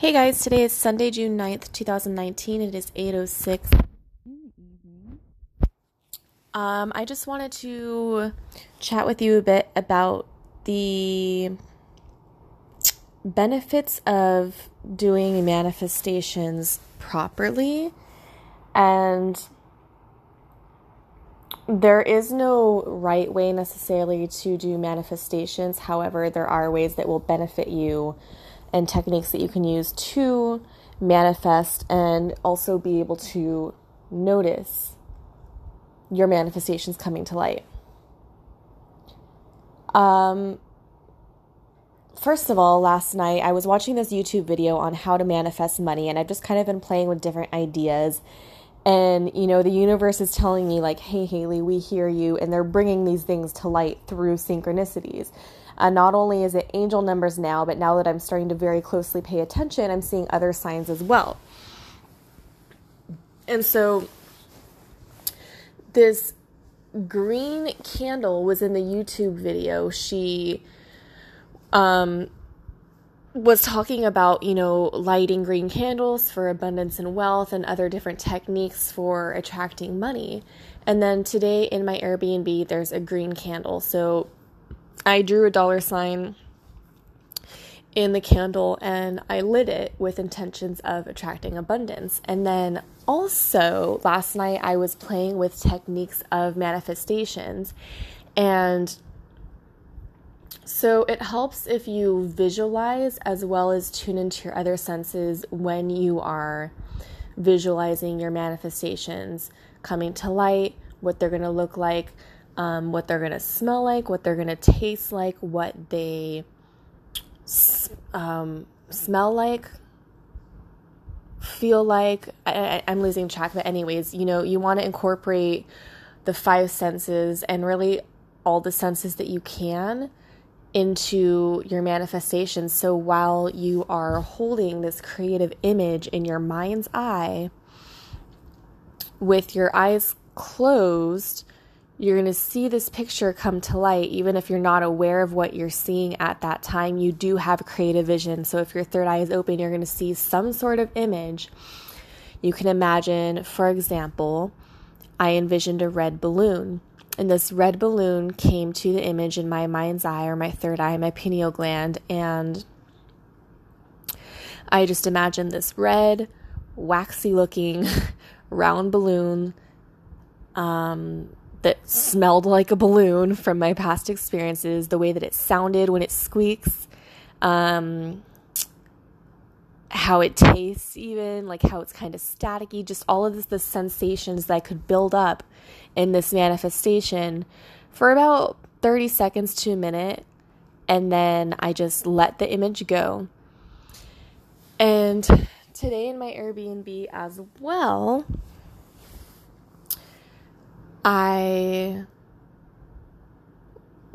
Hey guys, today is Sunday, June 9th, 2019. It is 8:06 Um, I just wanted to chat with you a bit about the benefits of doing manifestations properly and there is no right way necessarily to do manifestations. However, there are ways that will benefit you and techniques that you can use to manifest and also be able to notice your manifestations coming to light. Um, first of all, last night I was watching this YouTube video on how to manifest money, and I've just kind of been playing with different ideas. And, you know, the universe is telling me, like, hey, Haley, we hear you. And they're bringing these things to light through synchronicities. Uh, not only is it angel numbers now, but now that I'm starting to very closely pay attention, I'm seeing other signs as well. And so this green candle was in the YouTube video. She um was talking about, you know, lighting green candles for abundance and wealth and other different techniques for attracting money. And then today in my Airbnb, there's a green candle. So I drew a dollar sign in the candle and I lit it with intentions of attracting abundance. And then also, last night I was playing with techniques of manifestations. And so it helps if you visualize as well as tune into your other senses when you are visualizing your manifestations coming to light, what they're going to look like um, what they're going to smell like, what they're going to taste like, what they um, smell like, feel like. I, am losing track, but, anyways, you know, you want to incorporate the five senses and really all the senses that you can into your manifestation. So while you are holding this creative image in your mind's eye, with your eyes closed, you're going to see this picture come to light even if you're not aware of what you're seeing at that time. You do have creative vision. So if your third eye is open you're going to see some sort of image. You can imagine for example i envisioned a red balloon and this red balloon came to the image in my mind's eye or my third eye my pineal gland and i just imagined this red waxy looking round balloon um, that smelled like a balloon from my past experiences, the way that it sounded when it squeaks, um, how it tastes, even like how it's kind of staticky, just all of this, the sensations that I could build up in this manifestation for about 30 seconds to a minute. And then I just let the image go. And today in my Airbnb as well, I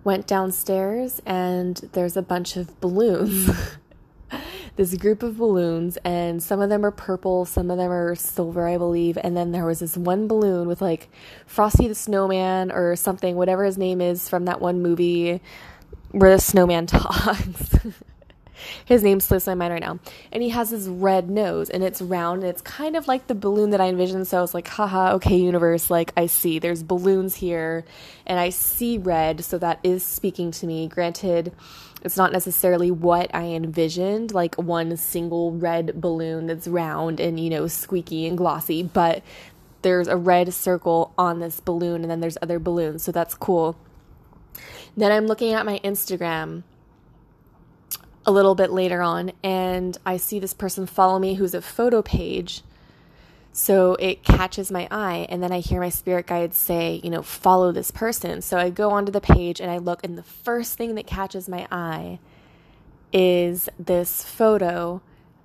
went downstairs and there's a bunch of balloons. this group of balloons, and some of them are purple, some of them are silver, I believe. And then there was this one balloon with like Frosty the Snowman or something, whatever his name is from that one movie where the snowman talks. His name slips my mind right now. And he has this red nose and it's round and it's kind of like the balloon that I envisioned. So I was like, haha, okay, universe, like I see there's balloons here and I see red. So that is speaking to me. Granted, it's not necessarily what I envisioned, like one single red balloon that's round and, you know, squeaky and glossy, but there's a red circle on this balloon and then there's other balloons. So that's cool. Then I'm looking at my Instagram a little bit later on and I see this person follow me who's a photo page. So it catches my eye, and then I hear my spirit guide say, you know, follow this person. So I go onto the page and I look, and the first thing that catches my eye is this photo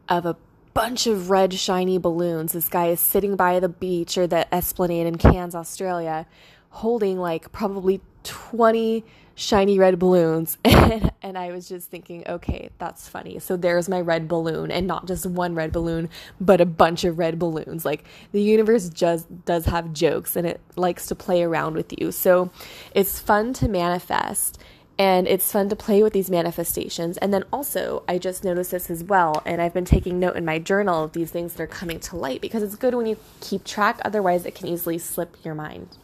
of a bunch of red, shiny balloons. This guy is sitting by the beach or the esplanade in Cairns, Australia, holding like probably 20 shiny red balloons. And, and I was just thinking, okay, that's funny. So there's my red balloon, and not just one red balloon, but a bunch of red balloons. Like the universe just does have jokes and it likes to play around with you. So it's fun to manifest. And it's fun to play with these manifestations. And then also, I just noticed this as well. And I've been taking note in my journal of these things that are coming to light because it's good when you keep track. Otherwise, it can easily slip your mind.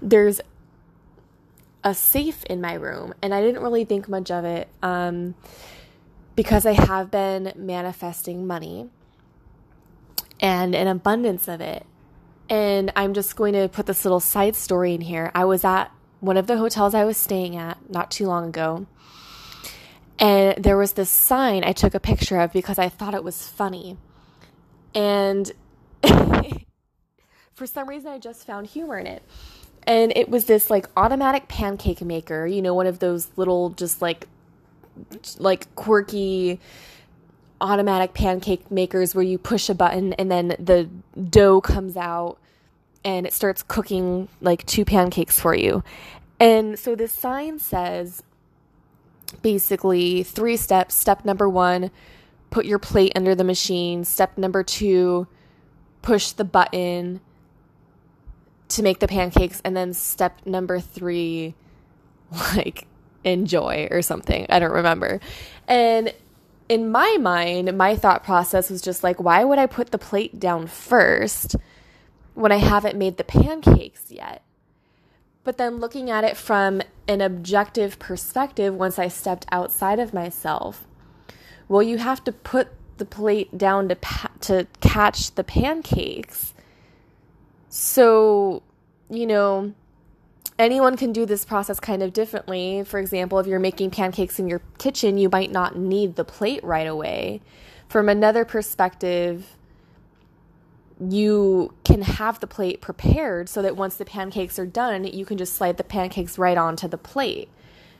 There's a safe in my room, and I didn't really think much of it um, because I have been manifesting money and an abundance of it. And I'm just going to put this little side story in here. I was at one of the hotels I was staying at not too long ago. And there was this sign I took a picture of because I thought it was funny. And for some reason, I just found humor in it. And it was this like automatic pancake maker, you know, one of those little just like like quirky automatic pancake makers where you push a button and then the dough comes out and it starts cooking like two pancakes for you. And so this sign says basically three steps. Step number one, put your plate under the machine. Step number two, push the button to make the pancakes. And then step number three, like enjoy or something. I don't remember. And in my mind, my thought process was just like, why would I put the plate down first when I haven't made the pancakes yet? But then looking at it from an objective perspective, once I stepped outside of myself, well, you have to put the plate down to pa- to catch the pancakes. So, you know, anyone can do this process kind of differently. For example, if you're making pancakes in your kitchen, you might not need the plate right away. From another perspective, you can have the plate prepared so that once the pancakes are done, you can just slide the pancakes right onto the plate.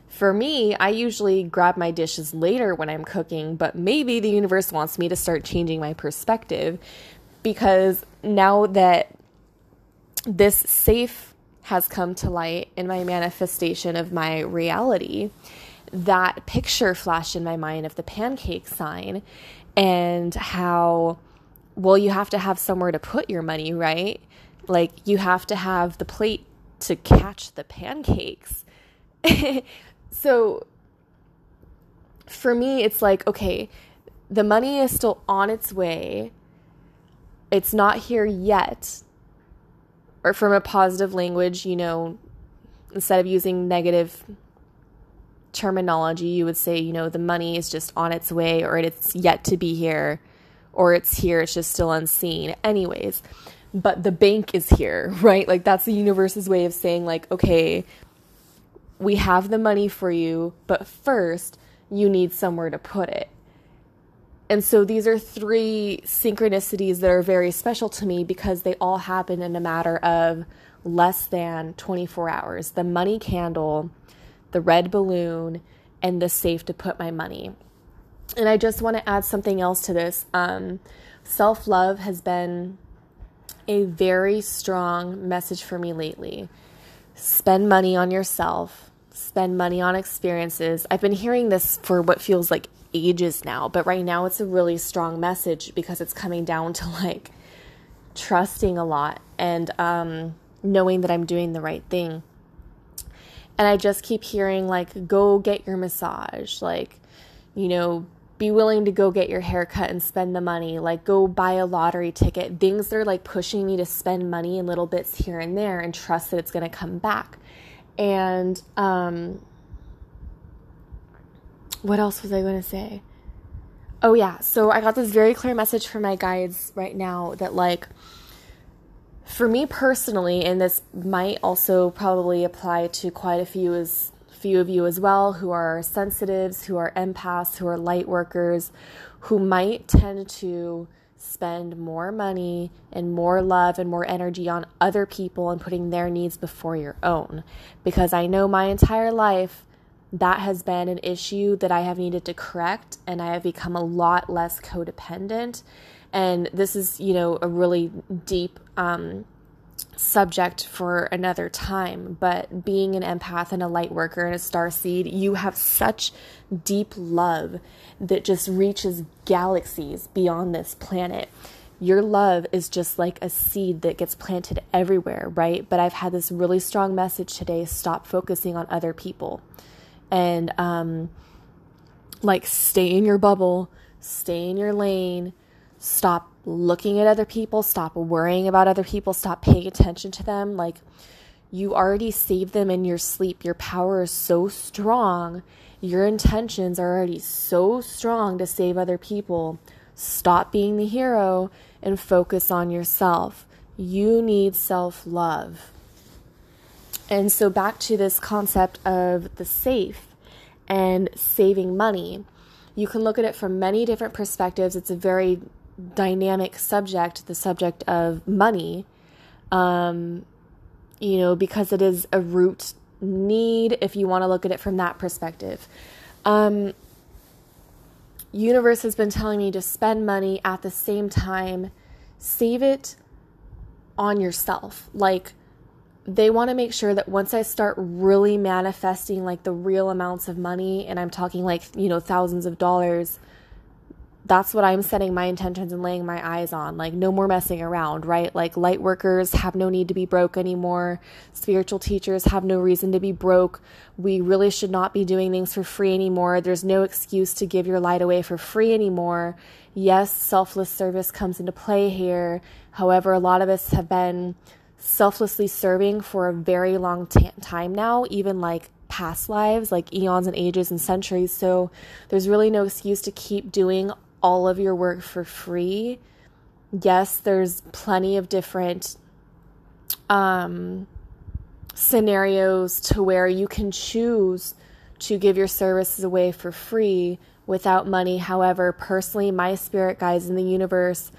For me, I usually grab my dishes later when I'm cooking, but maybe the universe wants me to start changing my perspective because now that this safe has come to light in my manifestation of my reality, that picture flashed in my mind of the pancake sign and how, well, you have to have somewhere to put your money, right? Like, you have to have the plate to catch the pancakes. so, for me, it's like, okay, the money is still on its way. It's not here yet or from a positive language, you know, instead of using negative terminology, you would say, you know, the money is just on its way or it's yet to be here or it's here, it's just still unseen. Anyways, but the bank is here, right? Like that's the universe's way of saying, like, okay, we have the money for you, but first you need somewhere to put it. And so these are three synchronicities that are very special to me because they all happen in a matter of less than 24 hours. The money candle, the red balloon, and the safe to put my money. And I just want to add something else to this. Um, Self love has been a very strong message for me lately. Spend money on yourself, spend money on experiences. I've been hearing this for what feels like ages now, but right now it's a really strong message because it's coming down to like trusting a lot and um, knowing that I'm doing the right thing. And I just keep hearing, like, go get your massage, like, you know, be willing to go get your haircut and spend the money, like, go buy a lottery ticket. Things that are like pushing me to spend money in little bits here and there and trust that it's going to come back. And, um, what else was I going to say? Oh, yeah. So I got this very clear message from my guides right now that, like, for me personally, and this might also probably apply to quite a few as few of you as well who are sensitives, who are empaths, who are light workers, who might tend to spend more money and more love and more energy on other people and putting their needs before your own. Because I know my entire life that has been an issue that I have needed to correct, and I have become a lot less codependent. And this is, you know, a really deep um, subject for another time. But being an empath and a light worker and a star seed, you have such deep love that just reaches galaxies beyond this planet. your love is just like a seed that gets planted everywhere, right? But I've had this really strong message today stop focusing on other people and um, like stay in your bubble, stay in your lane, stop looking at other people, stop worrying about other people, stop paying attention to them. Like, you already saved them in your sleep. Your power is so strong. Your intentions are already so strong to save other people. Stop being the hero and focus on yourself. You need self love. And so, back to this concept of the safe and saving money, you can look at it from many different perspectives. It's a very dynamic subject, the subject of money, um, you know, because it is a root need if you want to look at it from that perspective. Um, universe has been telling me to spend money at the same time save it on yourself like they want to make sure that once I start really manifesting like the real amounts of money, and I'm talking like, you know, thousands of dollars, that's what I'm setting my intentions and laying my eyes on. Like, no more messing around, right? Like, light workers have no need to be broke anymore. Spiritual teachers have no reason to be broke. We really should not be doing things for free anymore. There's no excuse to give your light away for free anymore. Yes, selfless service comes into play here. However, a lot of us have been selflessly serving for a very long t- time now, even like past lives, like eons and ages and centuries. So there's really no excuse to keep doing all of your work for free. Yes, there's plenty of different um, scenarios to where you can choose to give your services away for free without money. However, personally, my spirit guides in the universe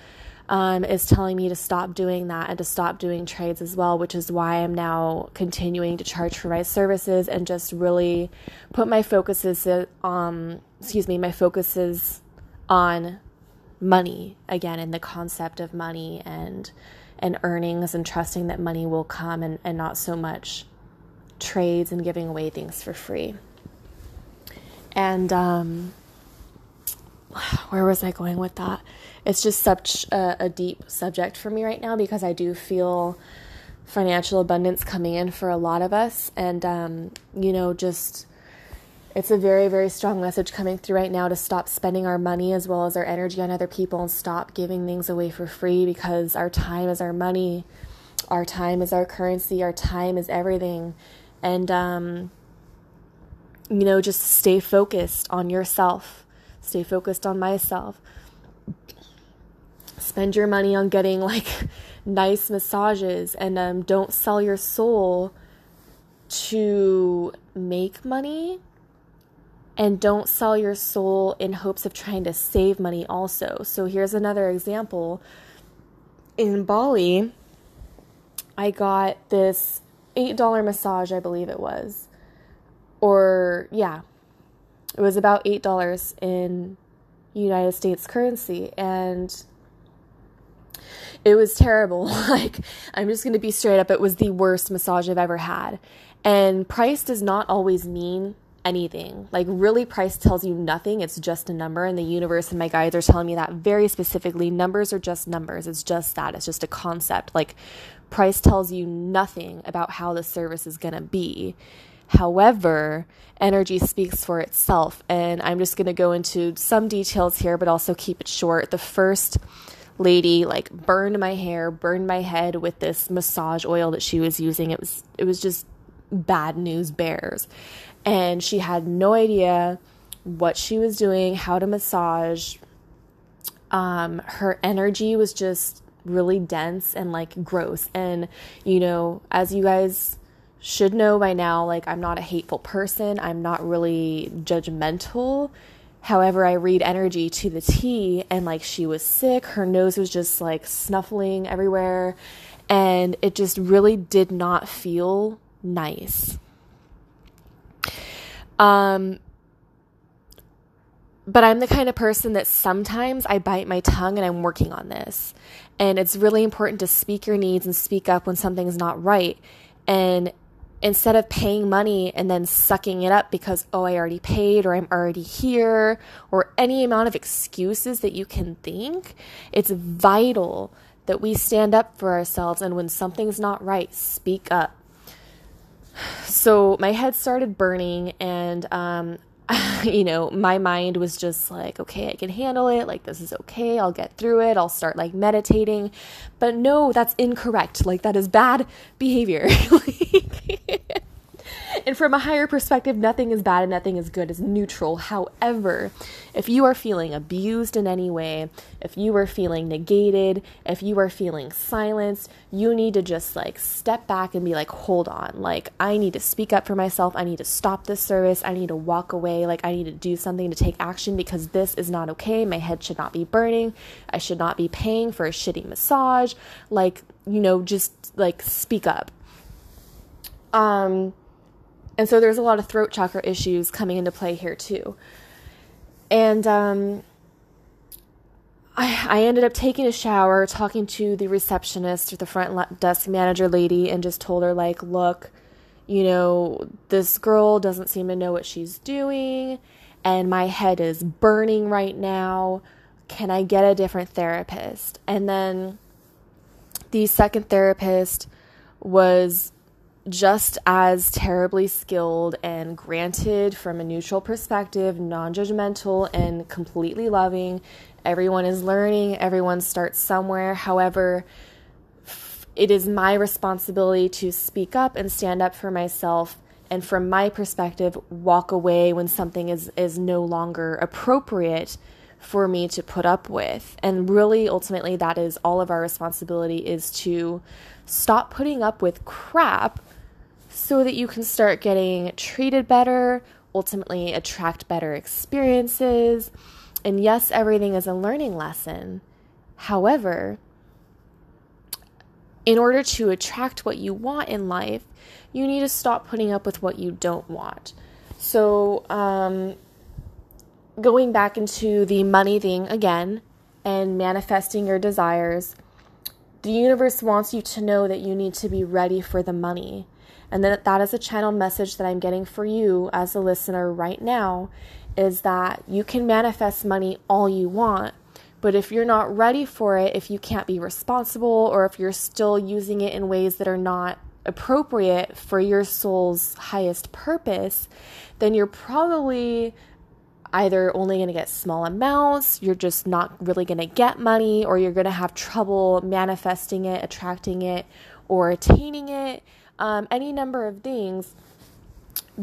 um, is telling me to stop doing that and to stop doing trades as well, which is why I'm now continuing to charge for my services and just really put my focuses um excuse me my focuses on money again and the concept of money and and earnings and trusting that money will come and, and not so much trades and giving away things for free. And um, where was I going with that? It's just such a, a, deep subject for me right now because I do feel financial abundance coming in for a lot of us. And, um, you know, just it's a very, very strong message coming through right now to stop spending our money as well as our energy on other people and stop giving things away for free because our time is our money. Our time is our currency. Our time is everything. And, um, you know, just stay focused on yourself Stay focused on myself. Spend your money on getting like nice massages and um, don't sell your soul to make money and don't sell your soul in hopes of trying to save money also. So here's another example. In Bali, I got this $8 massage, I believe it was. Or yeah, it was about $8 in United States currency and it was terrible. like, I'm just going to be straight up. It was the worst massage I've ever had. And price does not always mean anything. Like, really, price tells you nothing. It's just a number. And the universe and my guides are telling me that very specifically. Numbers are just numbers. It's just that. It's just a concept. Like, price tells you nothing about how the service is going to be. However, energy speaks for itself. And I'm just going to go into some details here, but also keep it short. The first lady like burned my hair, burned my head with this massage oil that she was using. It was it was just bad news bears. And she had no idea what she was doing, how to massage. Um, her energy was just really dense and like gross. And you know, as you guys should know by now like I'm not a hateful person. I'm not really judgmental. However, I read energy to the T and like she was sick, her nose was just like snuffling everywhere and it just really did not feel nice. Um but I'm the kind of person that sometimes I bite my tongue and I'm working on this. And it's really important to speak your needs and speak up when something's not right. And instead of paying money and then sucking it up because, oh, I already paid or I'm already here or any amount of excuses that you can think, it's vital that we stand up for ourselves and when something's not right, speak up. So my head started burning and um, you know, my mind was just like, okay, I can handle it. Like, this is okay. I'll get through it. I'll start like meditating. But no, that's incorrect. Like, that is bad behavior. And from a higher perspective, nothing is bad and nothing is good, it's neutral. However, if you are feeling abused in any way, if you are feeling negated, if you are feeling silenced, you need to just like step back and be like, hold on, like I need to speak up for myself. I need to stop this service. I need to walk away. Like I need to do something to take action because this is not okay. My head should not be burning. I should not be paying for a shitty massage. Like, you know, just like speak up. Um, and so there's a lot of throat chakra issues coming into play here too. And um, I, I ended up taking a shower, talking to the receptionist or the front desk manager lady, and just told her, like, look, you know, this girl doesn't seem to know what she's doing, and my head is burning right now. Can I get a different therapist? And then the second therapist was just as terribly skilled and granted from a neutral perspective, non judgmental, and completely loving. Everyone is learning, everyone starts somewhere. However, it is my responsibility to speak up and stand up for myself and from my perspective walk away when something is is no longer appropriate for me to put up with and really ultimately that is all of our responsibility is to stop putting up with crap so that you can start getting treated better, ultimately attract better experiences. And yes, everything is a learning lesson. However, in order to attract what you want in life, you need to stop putting up with what you don't want. So, um, going back into the money thing again and manifesting your desires, the universe wants you to know that you need to be ready for the money. And that that is a channel message that I'm getting for you as a listener right now is that you can manifest money all you want, but if you're not ready for it, if you can't be responsible or if you're still using it in ways that are not appropriate for your soul's highest purpose, then you're probably either only going to get small amounts, you're just not really going to get money, or you're going to have trouble manifesting it, attracting it, or attaining it. Um, any number of things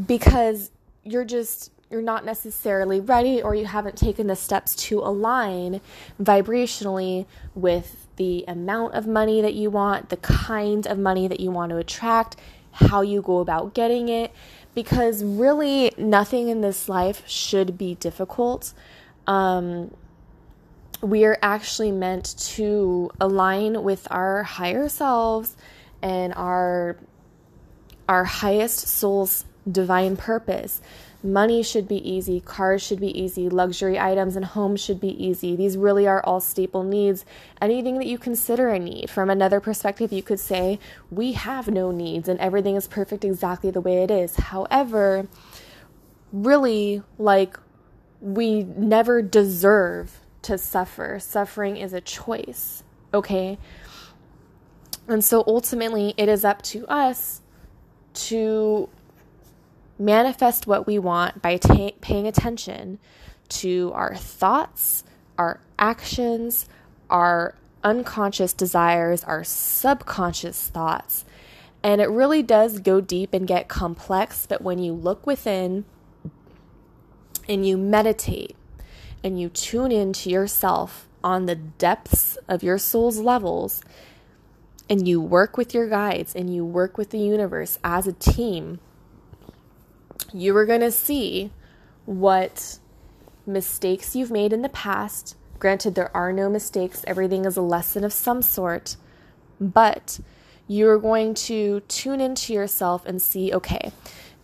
because you're just you're not necessarily ready or you haven't taken the steps to align vibrationally with the amount of money that you want, the kind of money that you want to attract, how you go about getting it, because really nothing in this life should be difficult. Um, we are actually meant to align with our higher selves and our our highest soul's divine purpose. Money should be easy, cars should be easy, luxury items and homes should be easy. These really are all staple needs. Anything that you consider a need. From another perspective, you could say, we have no needs and everything is perfect exactly the way it is. However, really, like, we never deserve to suffer. Suffering is a choice, okay? And so ultimately, it is up to us to manifest what we want by paying attention to our thoughts, our actions, our unconscious desires, our subconscious thoughts. And it really does go deep and get complex, but when you look within and you meditate and you tune into yourself on the depths of your soul's levels, and you work with your guides and you work with the universe as a team, you are going to see what mistakes you've made in the past. Granted, there are no mistakes, everything is a lesson of some sort, but you're going to tune into yourself and see okay,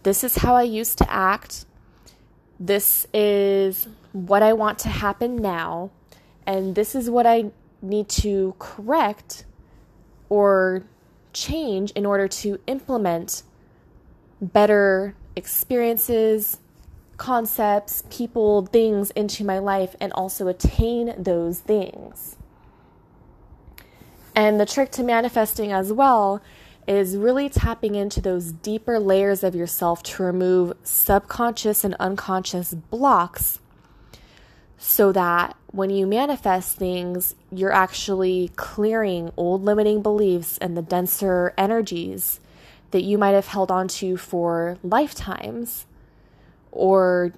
this is how I used to act. This is what I want to happen now. And this is what I need to correct or change in order to implement better experiences, concepts, people, things into my life and also attain those things. And the trick to manifesting as well is really tapping into those deeper layers of yourself to remove subconscious and unconscious blocks so that when you manifest things, you're actually clearing old limiting beliefs and the denser energies that you might have held on to for lifetimes or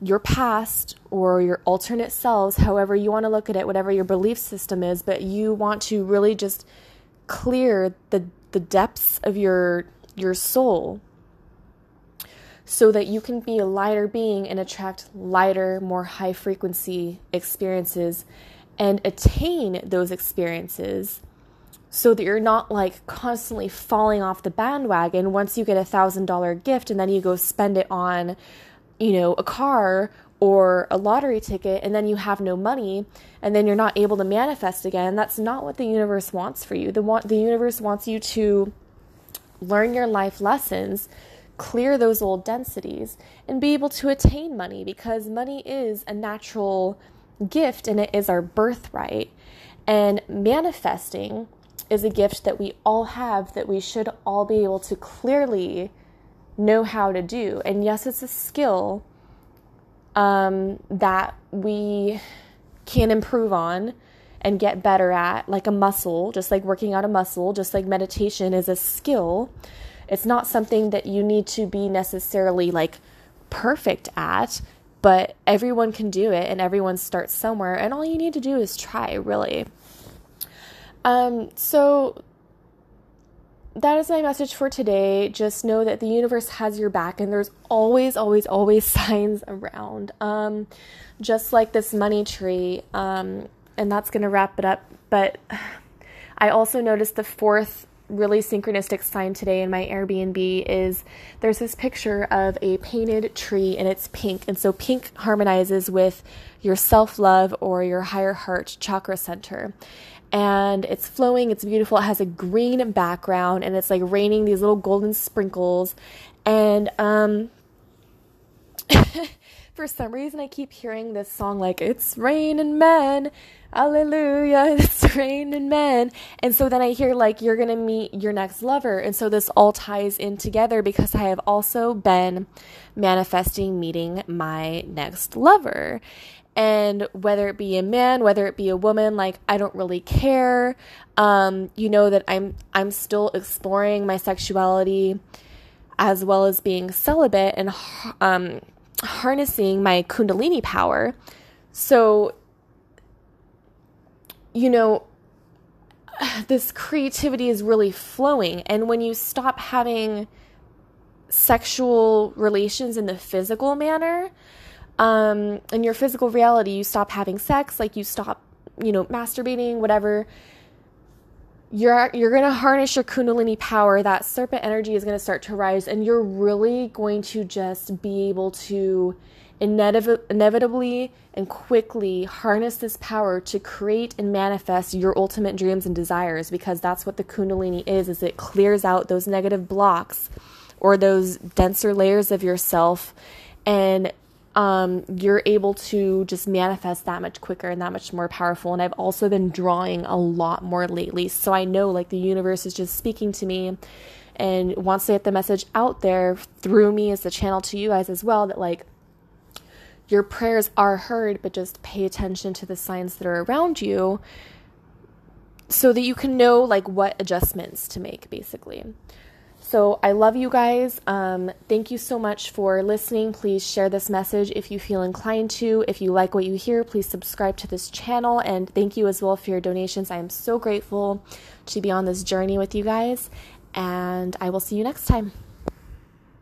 your past or your alternate selves, however you want to look at it, whatever your belief system is, but you want to really just clear the the depths of your your soul so that you can be a lighter being and attract lighter, more high frequency experiences and attain those experiences so that you're not like constantly falling off the bandwagon once you get a thousand dollar gift and then you go spend it on, you know, a car or a lottery ticket and then you have no money and then you're not able to manifest again. That's not what the universe wants for you. The the universe wants you to learn your life lessons, clear those old densities and be able to attain money because money is a natural gift and it is our birthright. And manifesting is a gift that we all have that we should all be able to clearly know how to do. And yes, it's a skill um, that we can improve on and get better at, like a muscle, just like working out a muscle, just like meditation is a skill. It's not something that you need to be necessarily like perfect at, but everyone can do it and everyone starts somewhere, and all you need to do is try, really. Um, so that is my message for today. Just know that the universe has your back and there's always, always, always signs around. Um, just like this money tree. Um, and that's going to wrap it up. But I also noticed the fourth really synchronistic sign today in my Airbnb is there's this picture of a painted tree and it's pink. And so pink harmonizes with your self love or your higher heart chakra center and it's flowing, it's beautiful. It has a green background and it's like raining these little golden sprinkles. And um for some reason I keep hearing this song like it's raining men. Hallelujah, it's raining men. And so then I hear like you're gonna meet your next lover. And so this all ties in together because I have also been manifesting meeting my next lover and whether it be a man whether it be a woman like i don't really care. Um, you know that i'm i'm still exploring my sexuality as well as being celibate and um, harnessing my kundalini power. So you know this creativity is really flowing. And when you stop having sexual relations in the physical manner um, in your physical reality, you stop having sex, like you stop, you know, masturbating, whatever. You're you're gonna harness your kundalini power. That serpent energy is gonna start to rise, and you're really going to just be able to inevitably and quickly harness this power to create and manifest your ultimate dreams and desires because that's what the kundalini is is it clears out those negative blocks or those denser layers of yourself and um, you're able to just manifest that much quicker and that much more powerful. And I've also been drawing a lot more lately. So I know like the universe is just speaking to me and wants to get the message out there through me as the channel to you guys as well that like your prayers are heard, but just pay attention to the signs that are around you so that you can know like what adjustments to make basically. So I love you guys. Um, thank you so much for listening. Please share this message if you feel inclined to. If you like what you hear, please subscribe to this channel. And thank you as well for your donations. I am so grateful to be on this journey with you guys. And I will see you next time.